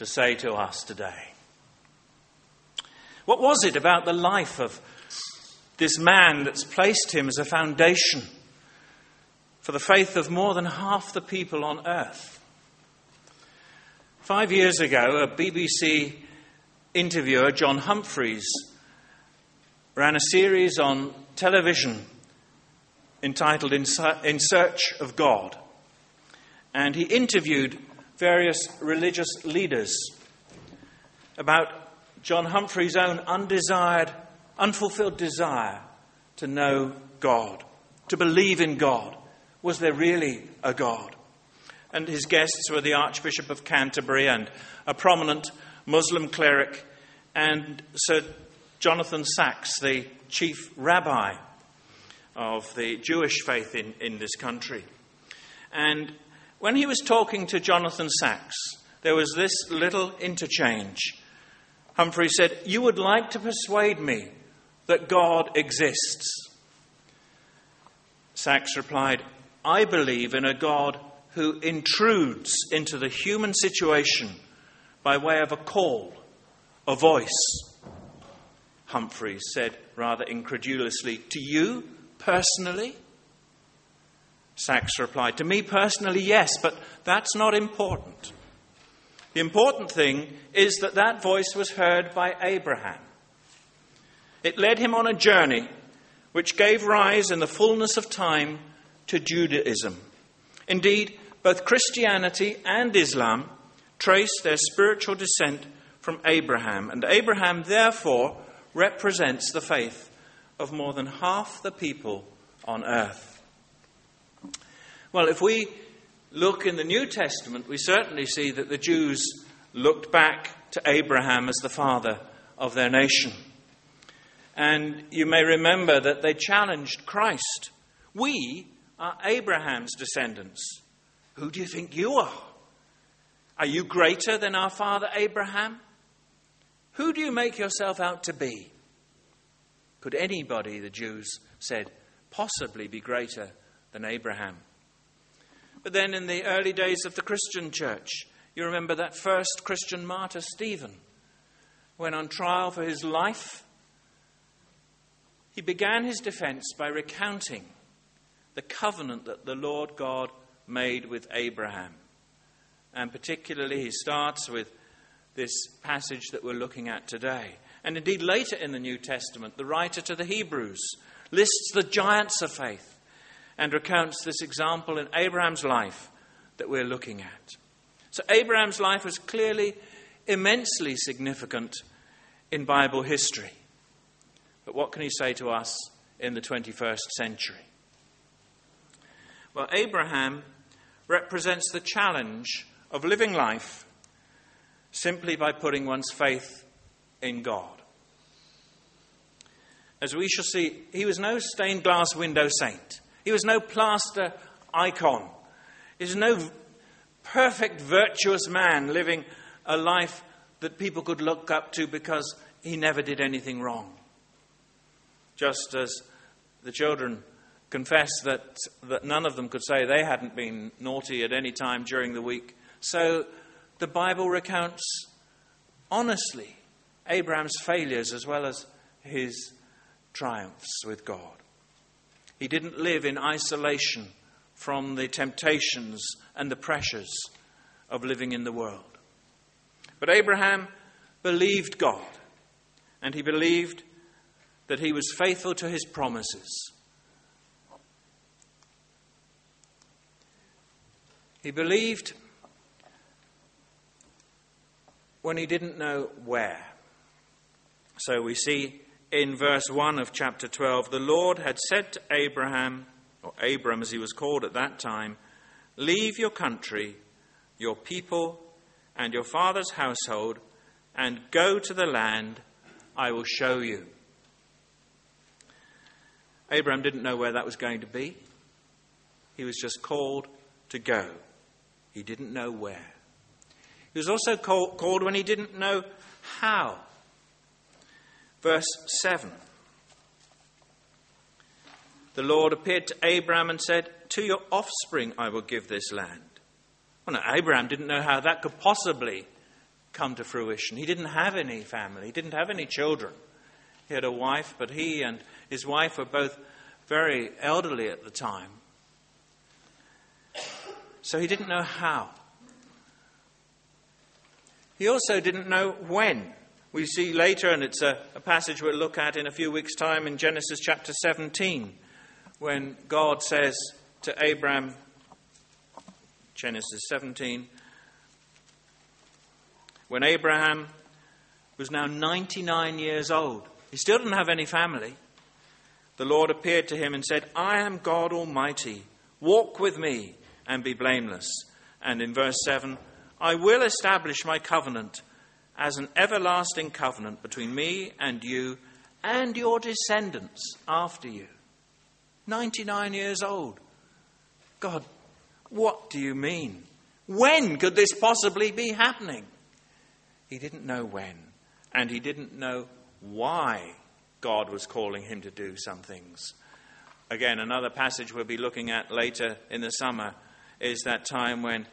to say to us today. What was it about the life of this man that's placed him as a foundation for the faith of more than half the people on earth? Five years ago, a BBC interviewer, John Humphrys, ran a series on television entitled In Search of God. And he interviewed various religious leaders about John Humphrys' own undesired, unfulfilled desire to know God, to believe in God. Was there really a God? And his guests were the Archbishop of Canterbury and a prominent Muslim cleric, and Sir Jonathan Sacks, the chief rabbi of the Jewish faith in, in this country. And when he was talking to Jonathan Sacks, there was this little interchange. Humphrey said, You would like to persuade me that God exists. Sacks replied, I believe in a God who intrudes into the human situation by way of a call, a voice. Humphrey said rather incredulously, To you personally? Sacks replied, To me personally, yes, but that's not important. The important thing is that that voice was heard by Abraham. It led him on a journey which gave rise in the fullness of time to Judaism. Indeed, both Christianity and Islam trace their spiritual descent from Abraham, and Abraham, therefore, represents the faith of more than half the people on earth. Well, if we look in the New Testament, we certainly see that the Jews looked back to Abraham as the father of their nation. And you may remember that they challenged Christ. We are Abraham's descendants. Who do you think you are? Are you greater than our father Abraham? Who do you make yourself out to be? Could anybody, the Jews said, possibly be greater than Abraham? But then in the early days of the Christian church, you remember that first Christian martyr, Stephen, when on trial for his life, he began his defense by recounting the covenant that the Lord God made with Abraham. And particularly, he starts with this passage that we're looking at today. And indeed, later in the New Testament, the writer to the Hebrews lists the giants of faith and recounts this example in Abraham's life that we're looking at. So, Abraham's life was clearly immensely significant in Bible history. But what can he say to us in the 21st century? Well, Abraham represents the challenge of living life simply by putting one's faith in God. As we shall see, he was no stained glass window saint. He was no plaster icon. He was no perfect, virtuous man living a life that people could look up to because he never did anything wrong. Just as the children confess that, that none of them could say they hadn't been naughty at any time during the week, so the Bible recounts honestly Abraham's failures as well as his triumphs with God. He didn't live in isolation from the temptations and the pressures of living in the world. But Abraham believed God, and he believed that he was faithful to his promises. He believed when he didn't know where. So we see in verse 1 of chapter 12 the Lord had said to Abraham, or Abram as he was called at that time, Leave your country, your people, and your father's household, and go to the land I will show you. Abraham didn't know where that was going to be. He was just called to go. He didn't know where. He was also call, called when he didn't know how. Verse 7 The Lord appeared to Abraham and said, To your offspring I will give this land. Well, now, Abraham didn't know how that could possibly come to fruition. He didn't have any family, he didn't have any children. He had a wife, but he and his wife were both very elderly at the time. So he didn't know how. He also didn't know when. We see later, and it's a, a, passage we'll look at in a few weeks' time in Genesis chapter 17, when God says to Abram, Genesis 17, when Abraham was now 99 years old, he still didn't have any family. The Lord appeared to him and said, I am God Almighty. Walk with me and be blameless. And in verse 7, I will establish my covenant as an everlasting covenant between me and you and your descendants after you. 99 years old. God, what do you mean? When could this possibly be happening? He didn't know when, and he didn't know why God was calling him to do some things. Again, another passage we'll be looking at later in the summer is that time when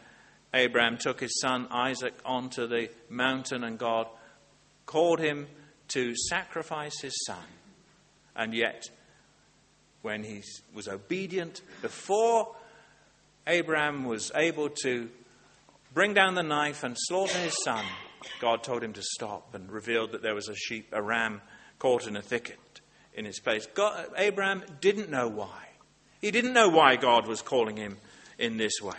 Abraham took his son Isaac onto the mountain and God called him to sacrifice his son. And yet, when he was obedient, before Abraham was able to bring down the knife and slaughter his son, God told him to stop and revealed that there was a sheep, a ram caught in a thicket in his place. God, Abraham didn't know why. He didn't know why God was calling him in this way.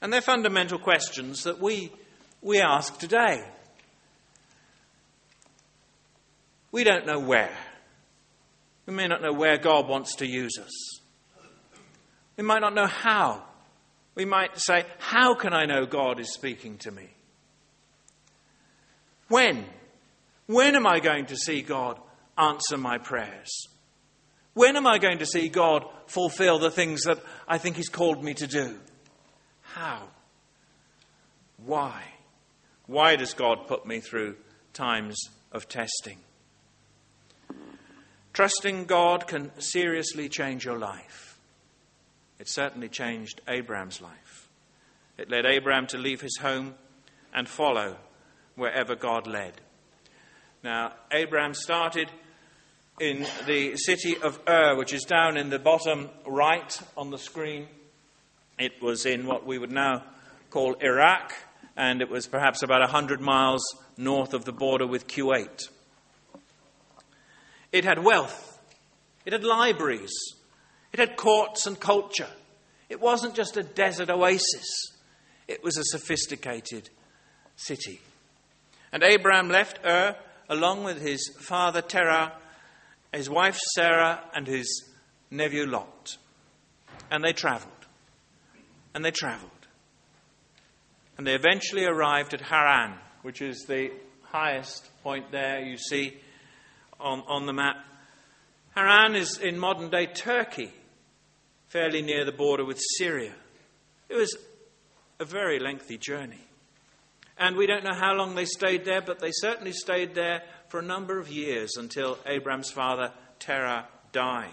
And they're fundamental questions that we, we ask today. We don't know where. We may not know where God wants to use us. We might not know how. We might say, How can I know God is speaking to me? When? When am I going to see God answer my prayers? When am I going to see God fulfill the things that I think He's called me to do? How? Why? Why does God put me through times of testing? Trusting God can seriously change your life. It certainly changed Abraham's life. It led Abraham to leave his home and follow wherever God led. Now, Abraham started in the city of Ur, which is down in the bottom right on the screen. It was in what we would now call Iraq, and it was perhaps about 100 miles north of the border with Kuwait. It had wealth, it had libraries, it had courts and culture. It wasn't just a desert oasis, it was a sophisticated city. And Abraham left Ur along with his father Terah, his wife Sarah, and his nephew Lot. And they traveled and they traveled. And they eventually arrived at Haran, which is the highest point there you see on, on the map. Haran is in modern day Turkey, fairly near the border with Syria. It was a very lengthy journey. And we don't know how long they stayed there, but they certainly stayed there for a number of years until Abraham's father, Terah, died.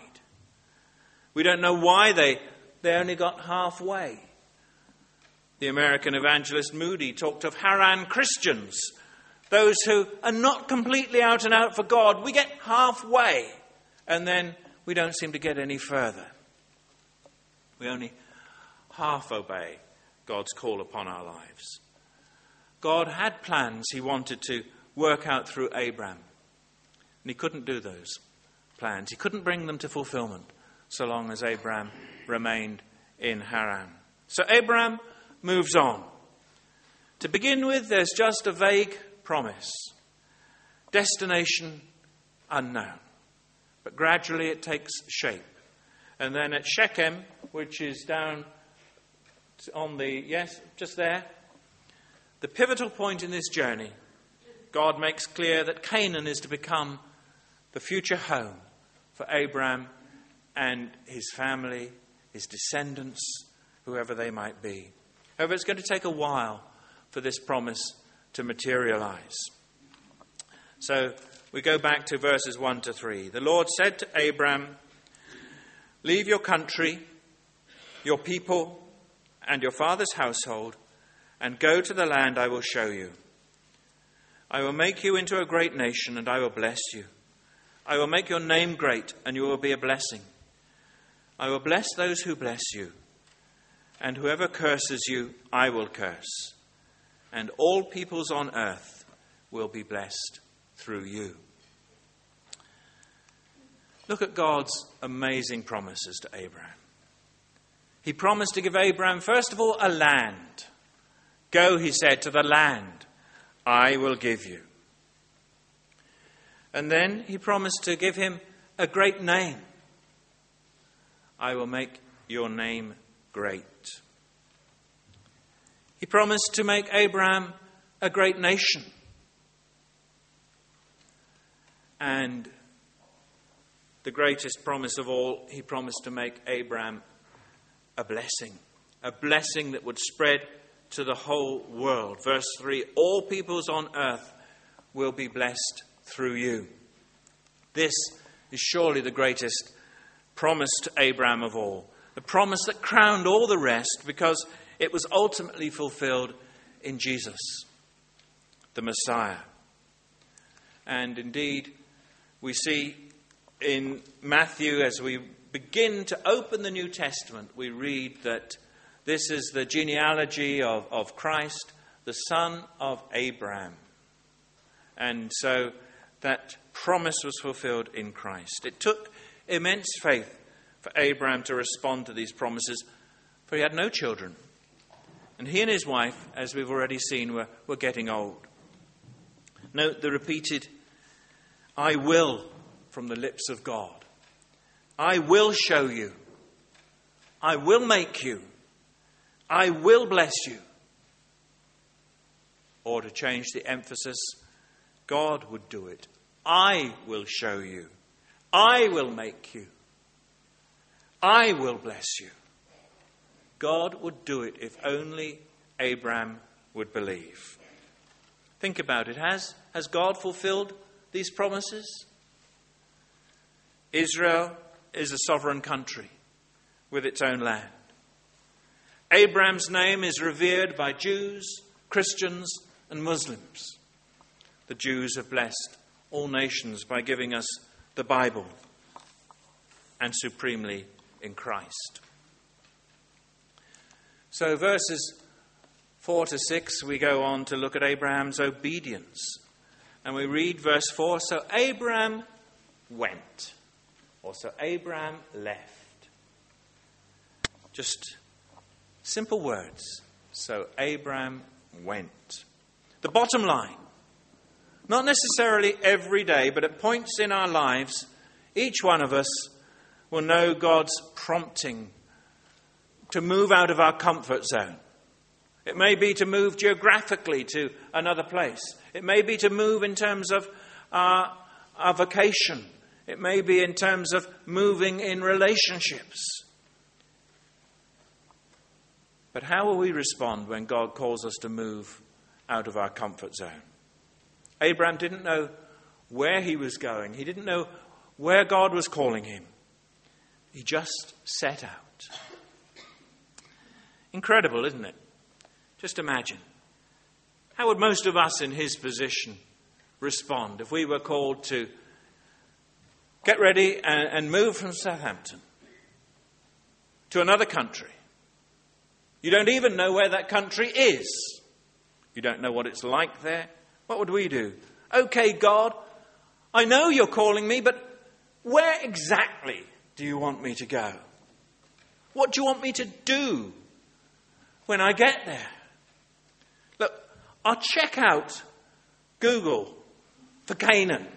We don't know why they, they only got halfway. The American evangelist Moody talked of Haran Christians, those who are not completely out and out for God. We get halfway, and then we don't seem to get any further. We only half obey God's call upon our lives. God had plans he wanted to work out through Abraham, and he couldn't do those plans. He couldn't bring them to fulfillment so long as Abraham remained in Haran. So Abraham moves on. To begin with, there's just a vague promise destination unknown. But gradually it takes shape. And then at Shechem, which is down on the, yes, just there, the pivotal point in this journey, God makes clear that Canaan is to become the future home for Abraham and his family, his descendants, whoever they might be. However, it's going to take a while for this promise to materialize. So we go back to verses 1 to 3. The Lord said to Abram, Leave your country, your people, and your father's household, and go to the land I will show you. I will make you into a great nation, and I will bless you. I will make your name great, and you will be a blessing. I will bless those who bless you, and whoever curses you, I will curse. And all peoples on earth will be blessed through you. Look at God's amazing promises to Abraham. He promised to give Abraham, first of all, a land. Go, he said, to the land I will give you. And then he promised to give him a great name. I will make your name great. He promised to make Abraham a great nation. And the greatest promise of all, he promised to make Abraham a blessing, a blessing that would spread to the whole world. Verse 3 All peoples on earth will be blessed through you. This is surely the greatest promise to Abraham of all, the promise that crowned all the rest because it was ultimately fulfilled in Jesus, the Messiah. And indeed, we see in Matthew, as we begin to open the New Testament, we read that this is the genealogy of, of Christ, the son of Abraham. And so that promise was fulfilled in Christ. It took immense faith for Abraham to respond to these promises, for he had no children. And he and his wife, as we've already seen, were, were getting old. Note the repeated, I will, from the lips of God. I will show you. I will make you. I will bless you. Or to change the emphasis, God would do it. I will show you. I will make you. I will bless you. God would do it if only Abraham would believe. Think about it. Has, has God fulfilled these promises? Israel is a sovereign country with its own land. Abraham's name is revered by Jews, Christians, and Muslims. The Jews have blessed all nations by giving us the Bible and supremely in Christ. So, verses 4 to 6, we go on to look at Abraham's obedience. And we read verse 4 So Abraham went, or so Abraham left. Just simple words. So Abraham went. The bottom line not necessarily every day, but at points in our lives, each one of us will know God's prompting to move out of our comfort zone. It may be to move geographically to another place. It may be to move in terms of our, our vocation. It may be in terms of moving in relationships. But how will we respond when God calls us to move out of our comfort zone? Abraham didn't know where he was going, he didn't know where God was calling him. He just set out. Incredible, isn't it? Just imagine. How would most of us in his position respond if we were called to get ready and, and move from Southampton to another country? You don't even know where that country is. You don't know what it's like there. What would we do? Okay, God, I know you're calling me, but where exactly do you want me to go? What do you want me to do when I get there? Look, I'll check out Google for Canaan.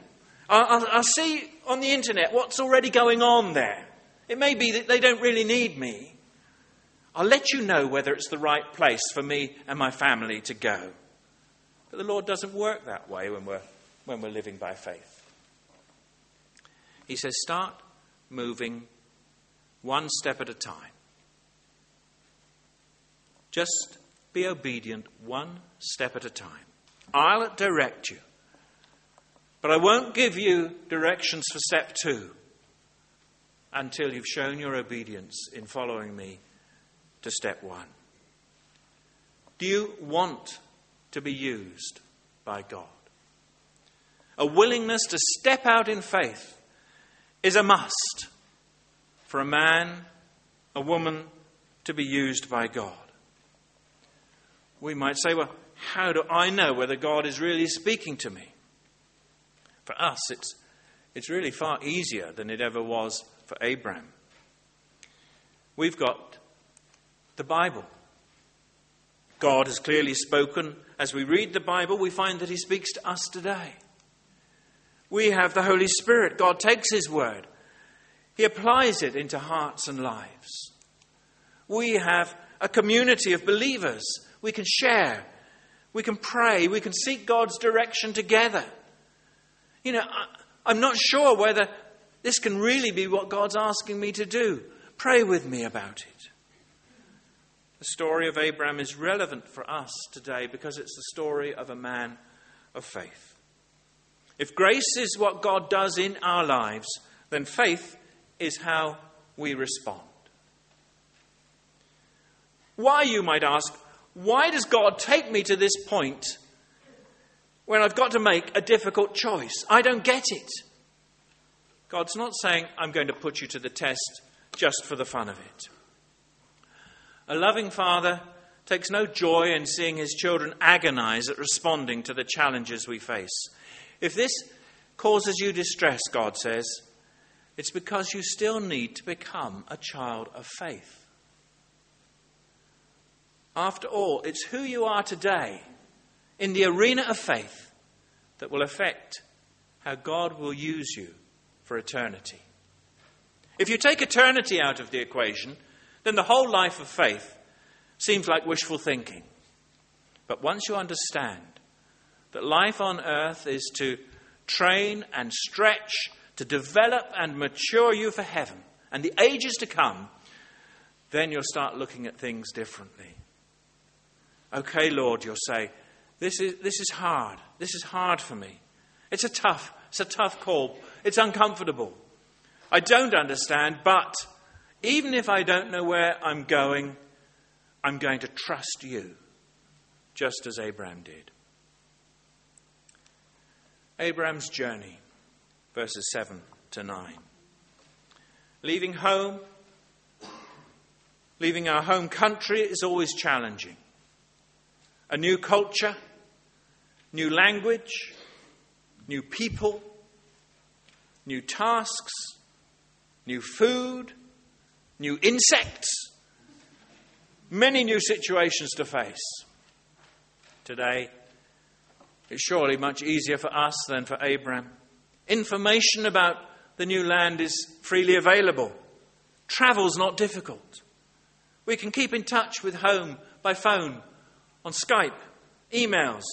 I'll, I'll, I'll see on the internet what's already going on there. It may be that they don't really need me. I'll let you know whether it's the right place for me and my family to go. But the Lord doesn't work that way when we're, when we're living by faith. He says, start moving one step at a time. Just be obedient one step at a time. I'll direct you, but I won't give you directions for step two until you've shown your obedience in following me to step one. Do you want to be used by God? a willingness to step out in faith, is a must for a man, a woman to be used by God. We might say, well, how do I know whether God is really speaking to me? For us, it's, it's really far easier than it ever was for Abraham. We've got the Bible. God has clearly spoken. As we read the Bible, we find that He speaks to us today. We have the Holy Spirit. God takes His word, He applies it into hearts and lives. We have a community of believers. We can share, we can pray, we can seek God's direction together. You know, I, am not sure whether this can really be what God's asking me to do. Pray with me about it. The story of Abraham is relevant for us today because it's the story of a man of faith. If grace is what God does in our lives, then faith is how we respond. Why, you might ask, why does God take me to this point when I've got to make a difficult choice? I don't get it. God's not saying, I'm going to put you to the test just for the fun of it. A loving father takes no joy in seeing his children agonize at responding to the challenges we face. If this causes you distress, God says, it's because you still need to become a child of faith. After all, it's who you are today in the arena of faith that will affect how God will use you for eternity. If you take eternity out of the equation, then the whole life of faith seems like wishful thinking. But once you understand that life on earth is to train and stretch, to develop and mature you for heaven and the ages to come, then you'll start looking at things differently. Okay, Lord, you'll say, this is, this is hard. This is hard for me. It's a tough, it's a tough call. It's uncomfortable. I don't understand, but even if I don't know where I'm going, I'm going to trust you, just as Abraham did. Abraham's journey, verses 7 to 9. Leaving home, leaving our home country is always challenging a new culture, new language, new people, new tasks, new food, new insects, many new situations to face. Today, it's surely much easier for us than for Abraham. Information about the new land is freely available. Travel's not difficult. We can keep in touch with home by phone on Skype, emails,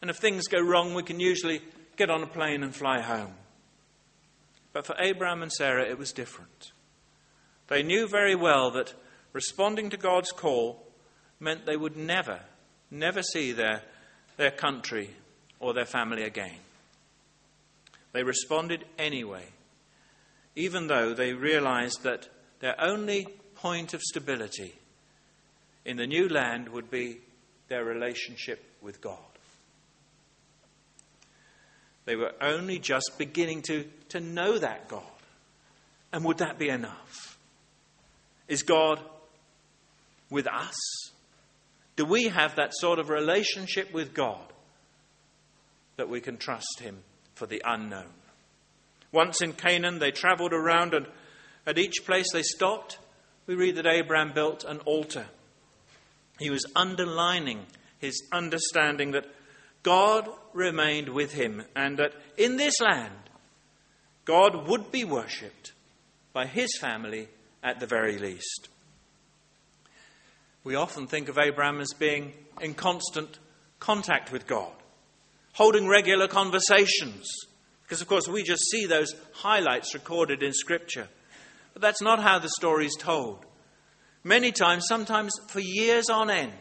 and if things go wrong, we can usually get on a plane and fly home. But for Abraham and Sarah, it was different. They knew very well that responding to God's call meant they would never, never see their, their country or their family again. They responded anyway, even though they realized that their only point of stability in the new land would be their relationship with God. They were only just beginning to, to know that God. And would that be enough? Is God with us? Do we have that sort of relationship with God that we can trust Him for the unknown? Once in Canaan, they traveled around, and at each place they stopped, we read that Abraham built an altar he was underlining his understanding that God remained with him and that in this land, God would be worshipped by his family at the very least. We often think of Abraham as being in constant contact with God, holding regular conversations, because of course we just see those highlights recorded in Scripture. But that's not how the story is told. Many times, sometimes for years on end,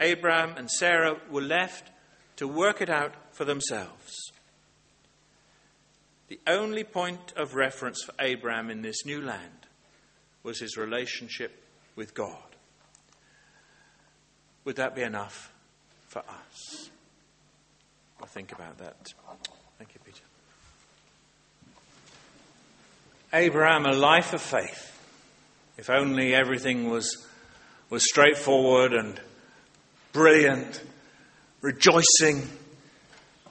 Abraham and Sarah were left to work it out for themselves. The only point of reference for Abraham in this new land was his relationship with God. Would that be enough for us? Well, think about that. Thank you, Peter. Abraham, a life of faith. If only everything was, was straightforward and brilliant, rejoicing,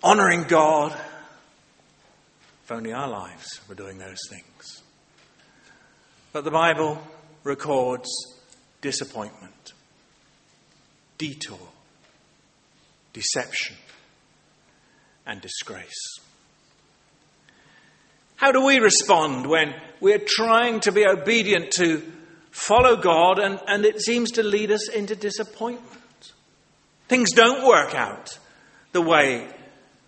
honoring God. If only our lives were doing those things. But the Bible records disappointment, detour, deception, and disgrace. How do we respond when we're trying to be obedient to follow God and, and it seems to lead us into disappointment? Things don't work out the way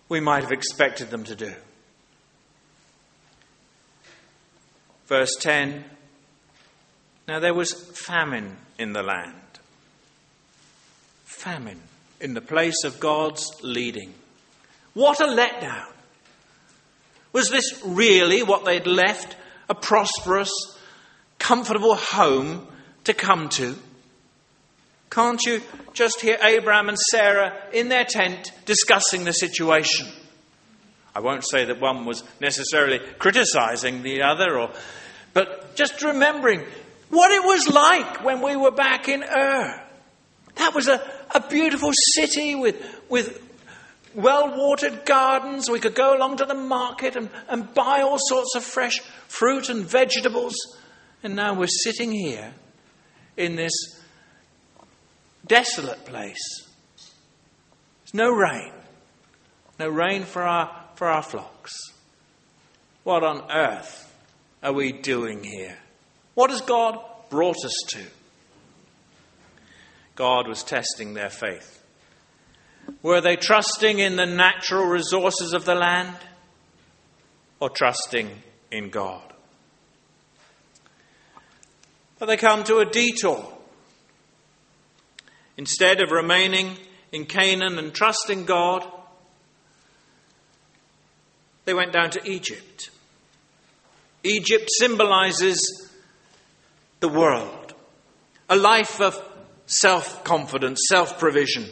we might have expected them to do. Verse 10 Now there was famine in the land. Famine in the place of God's leading. What a letdown. Was this really what they'd left a prosperous, comfortable home to come to? Can't you just hear Abraham and Sarah in their tent discussing the situation? I won't say that one was necessarily criticizing the other, or, but just remembering what it was like when we were back in Ur. That was a, a beautiful city with, with well watered gardens. We could go along to the market and, and buy all sorts of fresh fruit and vegetables. And now we're sitting here in this desolate place. There's no rain. No rain for our, for our flocks. What on earth are we doing here? What has God brought us to? God was testing their faith. Were they trusting in the natural resources of the land or trusting in God? But they come to a detour. Instead of remaining in Canaan and trusting God, they went down to Egypt. Egypt symbolizes the world, a life of self confidence, self provision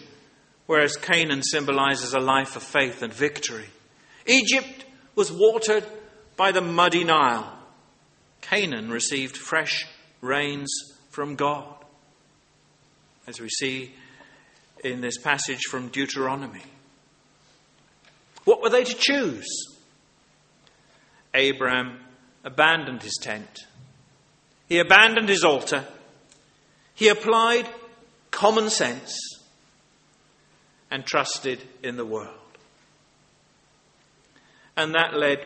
whereas Canaan symbolizes a life of faith and victory. Egypt was watered by the muddy Nile. Canaan received fresh rains from God, as we see in this passage from Deuteronomy. What were they to choose? Abraham abandoned his tent. He abandoned his altar. He applied common sense and trusted in the world. And that led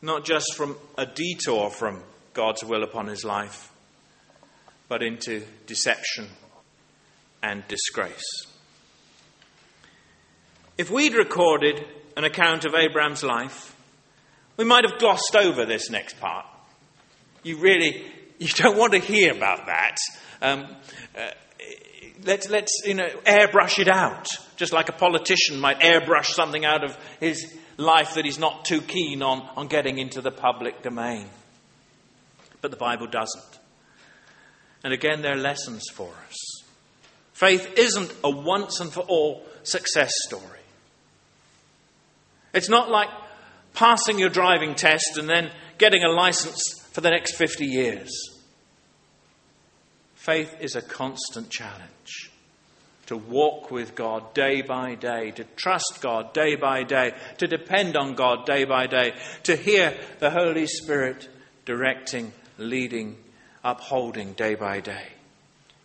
not just from a detour from God's will upon his life, but into deception and disgrace. If we'd recorded an account of Abraham's life, we might have glossed over this next part. You really, you don't want to hear about that. Um, uh, let's, let's you know, airbrush it out, just like a politician might airbrush something out of his life that he's not too keen on, on getting into the public domain. But the Bible doesn't. And again, there are lessons for us. Faith isn't a once and for all success story. It's not like passing your driving test and then getting a license for the next 50 years. Faith is a constant challenge to walk with God day by day, to trust God day by day, to depend on God day by day, to hear the Holy Spirit directing, leading, upholding day by day.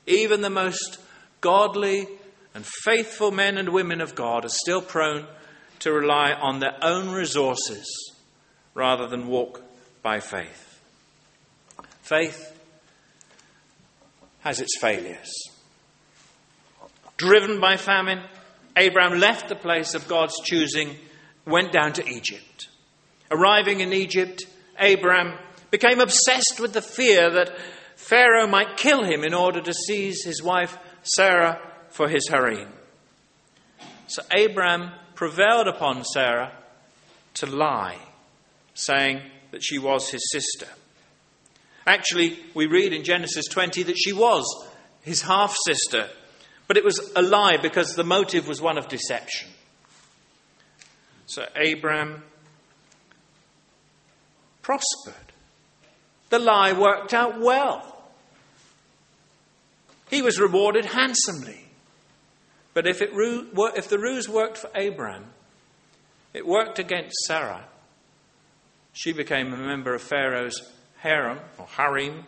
Even the most godly and faithful men and women of God are still prone to rely on their own resources rather than walk by faith. Faith has its failures. Driven by famine, Abraham left the place of God's choosing, went down to Egypt. Arriving in Egypt, Abraham became obsessed with the fear that Pharaoh might kill him in order to seize his wife Sarah for his harem. So Abraham prevailed upon Sarah to lie, saying that she was his sister. Actually, we read in Genesis 20 that she was his half sister, but it was a lie because the motive was one of deception. So Abram prospered. The lie worked out well. He was rewarded handsomely. But if, it, if the ruse worked for Abram, it worked against Sarah. She became a member of Pharaoh's harem, or harem.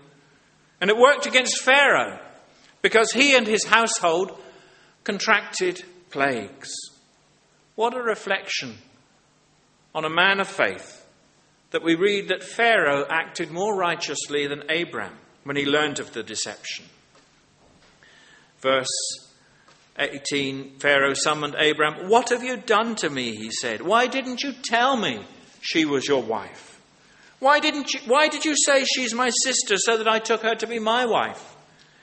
And it worked against Pharaoh because he and his household contracted plagues. What a reflection on a man of faith that we read that Pharaoh acted more righteously than Abram when he learned of the deception. Verse 18 Pharaoh summoned Abram. What have you done to me? He said. Why didn't you tell me she was your wife? Why, didn't you, why did you say she's my sister so that I took her to be my wife?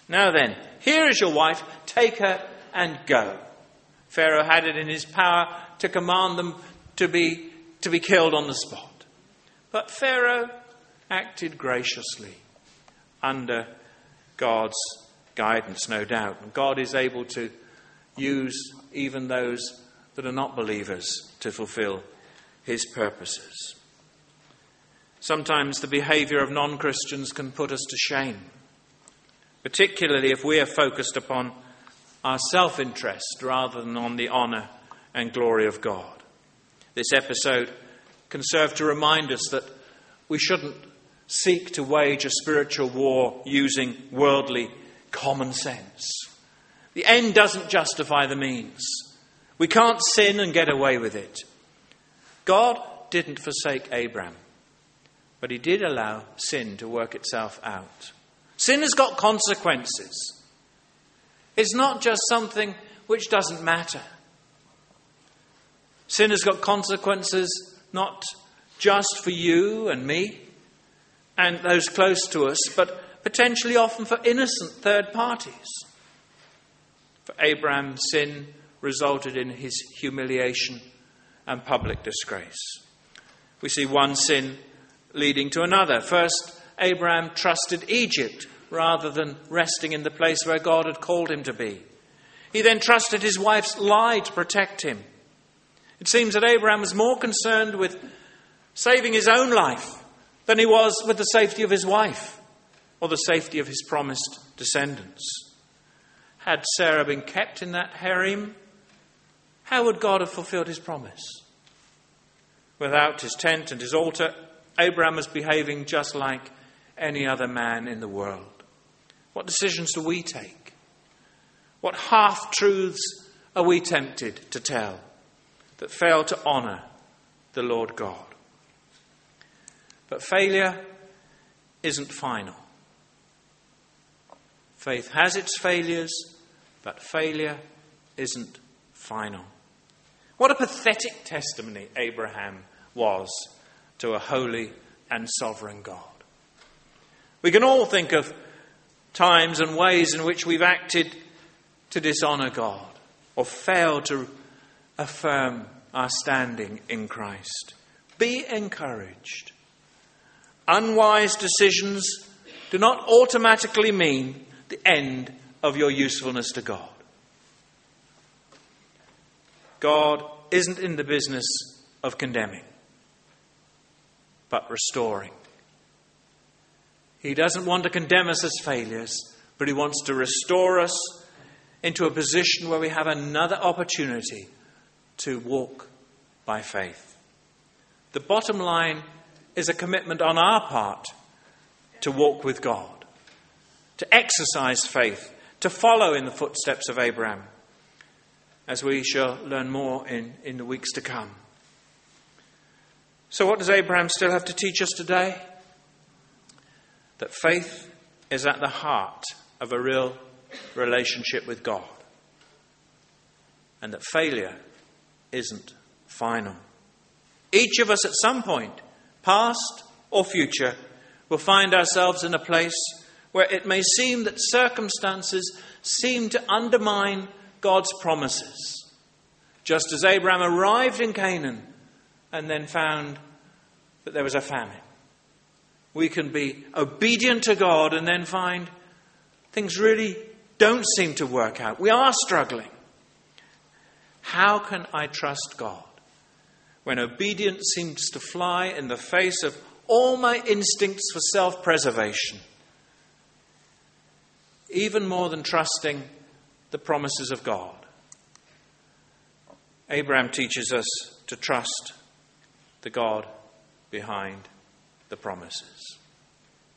Now then, here is your wife. Take her and go. Pharaoh had it in his power to command them to be, to be killed on the spot. But Pharaoh acted graciously under God's guidance, no doubt. And God is able to use even those that are not believers to fulfill his purposes. Sometimes the behavior of non Christians can put us to shame, particularly if we are focused upon our self interest rather than on the honour and glory of God. This episode can serve to remind us that we shouldn't seek to wage a spiritual war using worldly common sense. The end doesn't justify the means. We can't sin and get away with it. God didn't forsake Abram, but he did allow sin to work itself out. Sin has got consequences. It's not just something which doesn't matter. Sin has got consequences not just for you and me and those close to us, but potentially often for innocent third parties. For Abraham, sin resulted in his humiliation and public disgrace. We see one sin leading to another. First, Abraham trusted Egypt rather than resting in the place where God had called him to be. He then trusted his wife's lie to protect him. It seems that Abraham was more concerned with saving his own life than he was with the safety of his wife or the safety of his promised descendants. Had Sarah been kept in that harem, how would God have fulfilled his promise? Without his tent and his altar, Abraham was behaving just like any other man in the world. What decisions do we take? What half truths are we tempted to tell that fail to honour the Lord God? But failure isn't final. Faith has its failures, but failure isn't final. What a pathetic testimony Abraham was to a holy and sovereign God. We can all think of times and ways in which we've acted to dishonour God or failed to affirm our standing in Christ. Be encouraged. Unwise decisions do not automatically mean the end of your usefulness to God. God isn't in the business of condemning, but restoring. He doesn't want to condemn us as failures, but He wants to restore us into a position where we have another opportunity to walk by faith. The bottom line is a commitment on our part to walk with God, to exercise faith, to follow in the footsteps of Abraham, as we shall learn more in, in the weeks to come. So, what does Abraham still have to teach us today? That faith is at the heart of a real relationship with God, and that failure isn't final. Each of us at some point past or future, will find ourselves in a place where it may seem that circumstances seem to undermine God's promises. Just as Abraham arrived in Canaan and then found that there was a famine. We can be obedient to God and then find things really don't seem to work out. We are struggling. How can I trust God when obedience seems to fly in the face of all my instincts for self preservation, even more than trusting the promises of God. Abraham teaches us to trust the God behind the promises.